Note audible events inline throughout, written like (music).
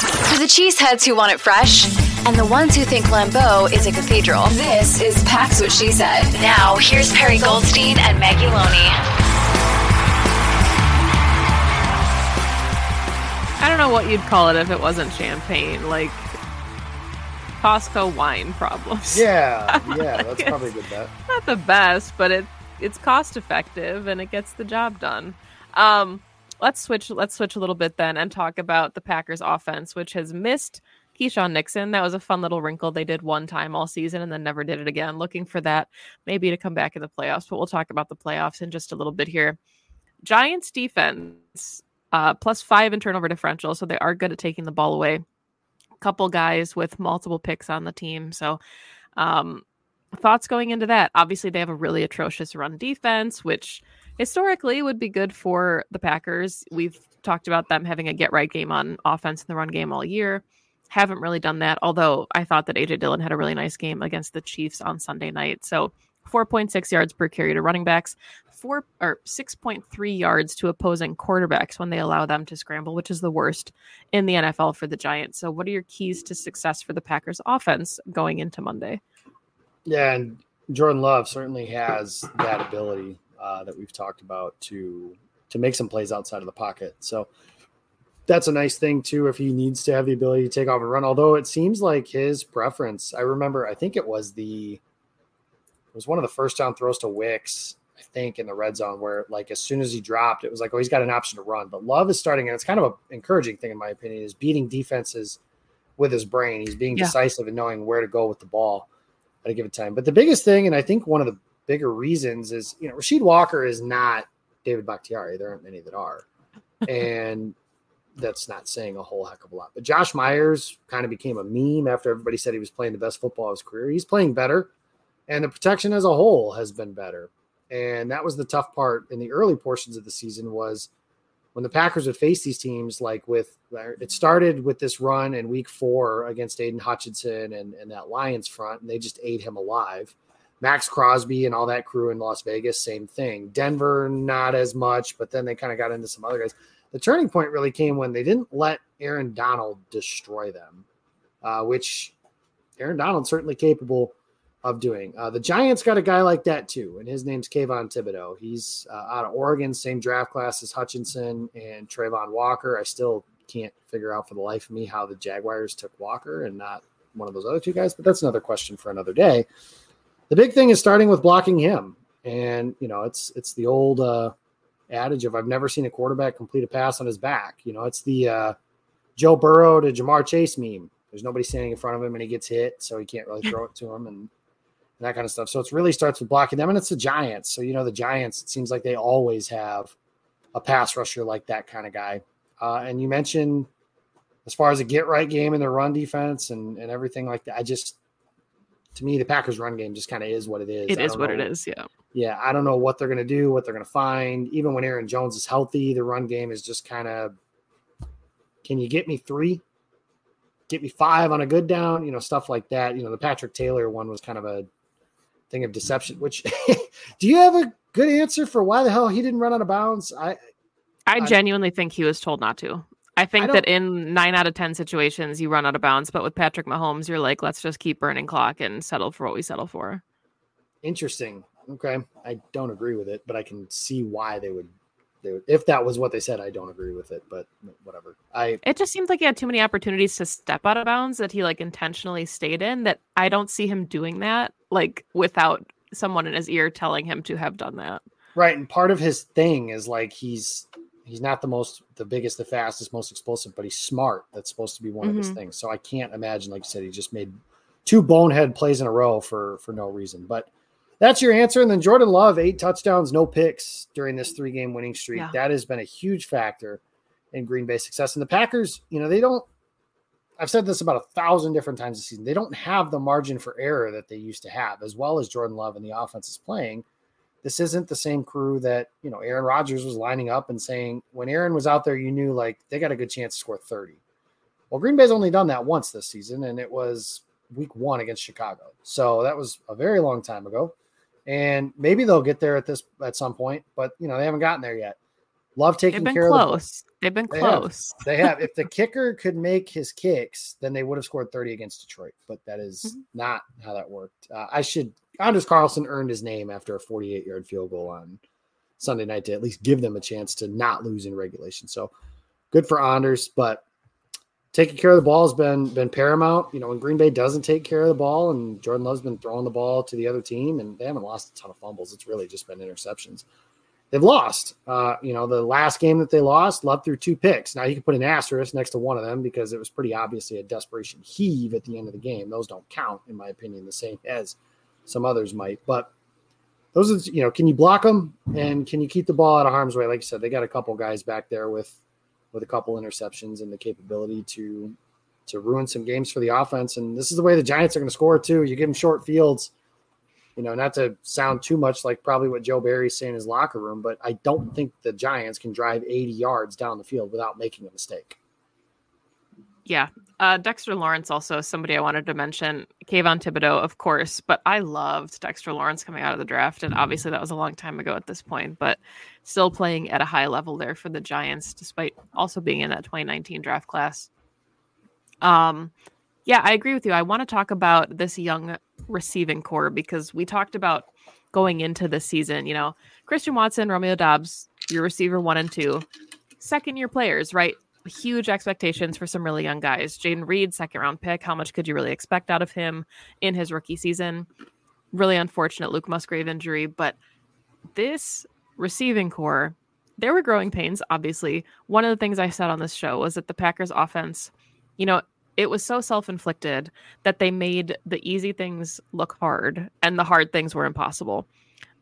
To the cheeseheads who want it fresh, and the ones who think Lambeau is a cathedral. This is Pax What She Said. Now, here's Perry Goldstein and Maggie Loney. I don't know what you'd call it if it wasn't champagne, like Costco wine problems. Yeah, (laughs) yeah, that's probably a good bet. Not the best, but it it's cost effective and it gets the job done. Um, let's switch let's switch a little bit then and talk about the Packers offense, which has missed Keisean Nixon. That was a fun little wrinkle they did one time all season and then never did it again. Looking for that maybe to come back in the playoffs, but we'll talk about the playoffs in just a little bit here. Giants defense, uh, plus five in turnover differential, so they are good at taking the ball away. Couple guys with multiple picks on the team, so um, thoughts going into that? Obviously, they have a really atrocious run defense, which historically would be good for the Packers. We've talked about them having a get right game on offense in the run game all year. Haven't really done that, although I thought that AJ Dillon had a really nice game against the Chiefs on Sunday night. So 4.6 yards per carry to running backs, four or 6.3 yards to opposing quarterbacks when they allow them to scramble, which is the worst in the NFL for the Giants. So, what are your keys to success for the Packers offense going into Monday? Yeah, and Jordan Love certainly has that ability uh, that we've talked about to to make some plays outside of the pocket. So that's a nice thing too if he needs to have the ability to take off and run. Although it seems like his preference, I remember, I think it was the it was one of the first down throws to Wicks, I think, in the red zone where like as soon as he dropped, it was like, oh, he's got an option to run. But Love is starting, and it's kind of an encouraging thing in my opinion, is beating defenses with his brain. He's being yeah. decisive and knowing where to go with the ball at a given time. But the biggest thing, and I think one of the bigger reasons is you know Rasheed Walker is not David Bakhtiari. There aren't many that are, (laughs) and that's not saying a whole heck of a lot. But Josh Myers kind of became a meme after everybody said he was playing the best football of his career. He's playing better, and the protection as a whole has been better. And that was the tough part in the early portions of the season was when the Packers would face these teams, like with it started with this run in week four against Aidan Hutchinson and, and that Lions front, and they just ate him alive. Maxx Crosby and all that crew in Las Vegas, same thing. Denver, not as much, but then they kind of got into some other guys. The turning point really came when they didn't let Aaron Donald destroy them, uh, which Aaron Donald's certainly capable of doing. Uh, the Giants got a guy like that too, and his name's Kayvon Thibodeaux. He's uh, out of Oregon, same draft class as Hutchinson and Travon Walker. I still can't figure out for the life of me how the Jaguars took Walker and not one of those other two guys, but that's another question for another day the big thing is starting with blocking him. And you know, it's it's the old uh, adage of I've never seen a quarterback complete a pass on his back. You know, it's the uh, Joe Burrow to Ja'Marr Chase meme. There's nobody standing in front of him, and he gets hit, so he can't really throw it to him, and, and that kind of stuff. So it really starts with blocking them, and it's the Giants. So you know, the Giants. It seems like they always have a pass rusher like that kind of guy. Uh, and you mentioned as far as a get right game in their run defense and, and everything like that. I just to me, the Packers run game just kind of is what it is. It is what know. it is. Yeah. Yeah. I don't know what they're going to do, what they're going to find. Even when Aaron Jones is healthy, the run game is just kind of, can you get me three? Get me five on a good down, you know, stuff like that. You know, the Patrick Taylor one was kind of a thing of deception, which (laughs) do you have a good answer for why the hell he didn't run out of bounds? I, I genuinely think he was told not to. I think don't- that in nine out of 10 situations, you run out of bounds. But with Patrick Mahomes, you're like, let's just keep burning clock and settle for what we settle for. Interesting. Okay. I don't agree with it, but I can see why they would they would if that was what they said, I don't agree with it, but whatever. I It just seems like he had too many opportunities to step out of bounds that he like intentionally stayed in. That I don't see him doing that like without someone in his ear telling him to have done that. right. And part of his thing is like he's he's not the most the biggest, the fastest, most explosive, but he's smart. That's supposed to be one of his Mhm. things. So I can't imagine, like you said, he just made two bonehead plays in a row for for no reason. But that's your answer. And then Jordan Love, eight touchdowns, no picks during this three game winning streak. Yeah. That has been a huge factor in Green Bay success. And the Packers, you know, they don't. I've said this about a thousand different times this season. They don't have the margin for error that they used to have, as well as Jordan Love and the offense is playing. This isn't the same crew that you know Aaron Rodgers was lining up and saying when Aaron was out there, you knew like they got a good chance to score thirty. Well, Green Bay's only done that once this season, and it was week one against Chicago. So that was a very long time ago. And maybe they'll get there at this at some point, but you know, they haven't gotten there yet. Love taking care of the close. They've been They have. close. (laughs) They have. If the kicker could make his kicks, then they would have scored 30 against Detroit. But that is Mhm. not how that worked. Uh, I should. Anders Carlson earned his name after a 48 yard field goal on Sunday night to at least give them a chance to not lose in regulation. So good for Anders, but taking care of the ball has been been paramount. You know, when Green Bay doesn't take care of the ball, and Jordan Love's been throwing the ball to the other team, and they haven't lost a ton of fumbles. It's really just been interceptions. They've lost. Uh, you know, the last game that they lost, Love threw two picks. Now you can put an asterisk next to one of them because it was pretty obviously a desperation heave at the end of the game. Those don't count, in my opinion, the same as some others might. But those are, you know, can you block them and can you keep the ball out of harm's way? Like I said, they got a couple guys back there with with a couple interceptions and the capability to to ruin some games for the offense. And this is the way the Giants are going to score too. You give them short fields, you know, not to sound too much like probably what Joe Barry's saying in his locker room, but I don't think the Giants can drive 80 yards down the field without making a mistake. Yeah. Uh, Dexter Lawrence also somebody I wanted to mention. Kayvon Thibodeaux, of course, but I loved Dexter Lawrence coming out of the draft. And obviously that was a long time ago at this point, but still playing at a high level there for the Giants, despite also being in that 2019 draft class. Um, yeah, I agree with you. I want to talk about this young receiving corps because we talked about going into the season, you know, Christian Watson, Romeo Doubs, your receiver one and two, second year players, right? Huge expectations for some really young guys. Jayden Reed, second round pick. How much could you really expect out of him in his rookie season? Really unfortunate Luke Musgrave injury, but this receiving corps, there were growing pains, obviously. One of the things I said on this show was that the Packers offense, you know, it was so self-inflicted that they made the easy things look hard and the hard things were impossible.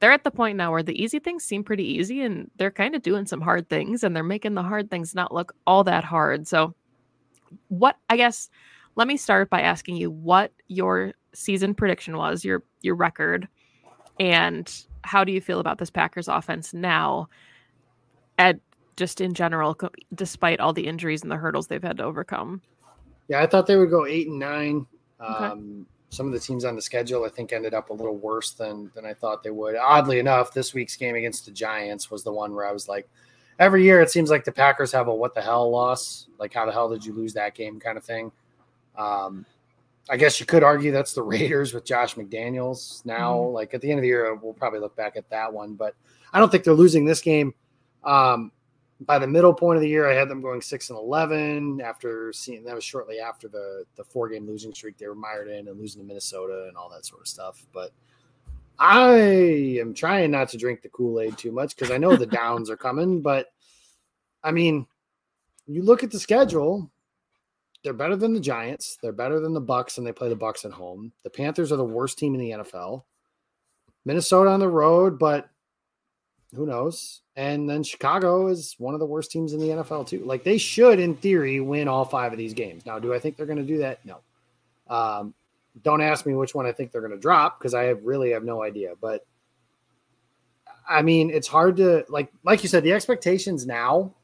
They're at the point now where the easy things seem pretty easy and they're kind of doing some hard things and they're making the hard things not look all that hard. So what I guess let me start by asking you what your season prediction was, your your record, and how do you feel about this Packers offense now at just in general co- despite all the injuries and the hurdles they've had to overcome? Yeah, I thought they would go eight and nine. Okay. Um, some of the teams on the schedule, I think, ended up a little worse than than I thought they would. Oddly enough, this week's game against the Giants was the one where I was like, every year it seems like the Packers have a what the hell loss, like how the hell did you lose that game kind of thing. Um, I guess you could argue that's the (laughs) Raiders with Josh McDaniels now. Mhm. Like at the end of the year, we'll probably look back at that one, but I don't think they're losing this game. Um, by the middle point of the year, I had them going six and eleven. After seeing that was shortly after the the four game losing streak they were mired in and losing to Minnesota and all that sort of stuff. But I am trying not to drink the Kool Aid too much because I know the (laughs) downs are coming. But I mean, you look at the schedule; they're better than the Giants. They're better than the Bucks, and they play the Bucks at home. The Panthers are the worst team in the NFL. Minnesota on the road, but who knows? And then Chicago is one of the worst teams in the NFL too. Like they should, in theory, win all five of these games. Now, do I think they're going to do that? No. Um, don't ask me which one I think they're going to drop because I have really have no idea. But I mean, it's hard to like, like you said, the expectations now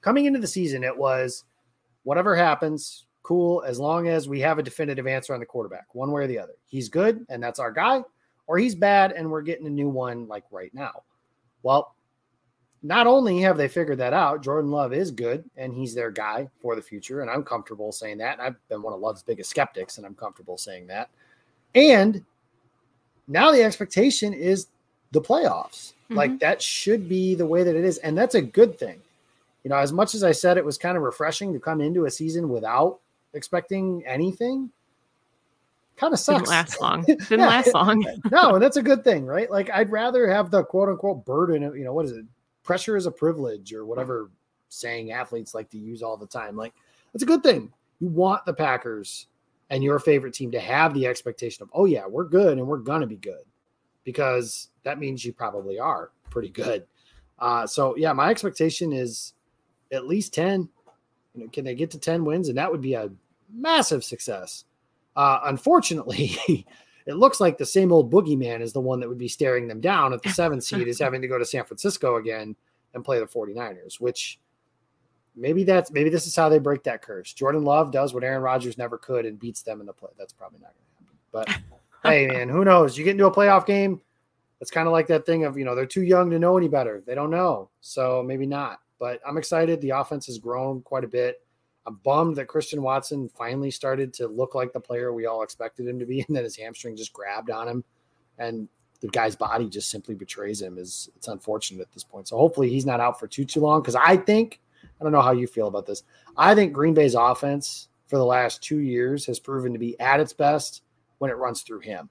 coming into the season, it was whatever happens, cool, as long as we have a definitive answer on the quarterback, one way or the other. He's good, and that's our guy, or he's bad, and we're getting a new one like right now. Well, not only have they figured that out, Jordan Love is good and he's their guy for the future. And I'm comfortable saying that. And I've been one of Love's biggest skeptics, and I'm comfortable saying that. And now the expectation is the playoffs. Mm-hmm. Like that should be the way that it is. And that's a good thing. You know, as much as I said it was kind of refreshing to come into a season without expecting anything, kind of sucks. Didn't last long. (laughs) Didn't yeah, last long. (laughs) no, and that's a good thing, right? Like I'd rather have the quote unquote burden of, you know, what is it? Pressure is a privilege or whatever saying athletes like to use all the time. Like that's a good thing. You want the Packers and your favorite team to have the expectation of, oh yeah, we're good and we're gonna be good. Because that means you probably are pretty good. Uh, so yeah, my expectation is at least 10. You know, can they get to 10 wins? And that would be a massive success. Uh, unfortunately, (laughs) it looks like the same old boogeyman is the one that would be staring them down at the (laughs) seventh seed is having to go to San Francisco again and play the 49ers, which maybe that's maybe this is how they break that curse. Jordan Love does what Aaron Rodgers never could and beats them in the play. That's probably not going to happen. But (laughs) hey, man, who knows? You get into a playoff game. It's kind of like that thing of, you know, they're too young to know any better. They don't know. So maybe not. But I'm excited. The offense has grown quite a bit. I'm bummed that Christian Watson finally started to look like the player we all expected him to be, (laughs) and that his hamstring just grabbed on him, and the guy's body just simply betrays him. Is it's unfortunate at this point. So hopefully he's not out for too too long. Because I think I don't know how you feel about this. I think Green Bay's offense for the last two years has proven to be at its best when it runs through him.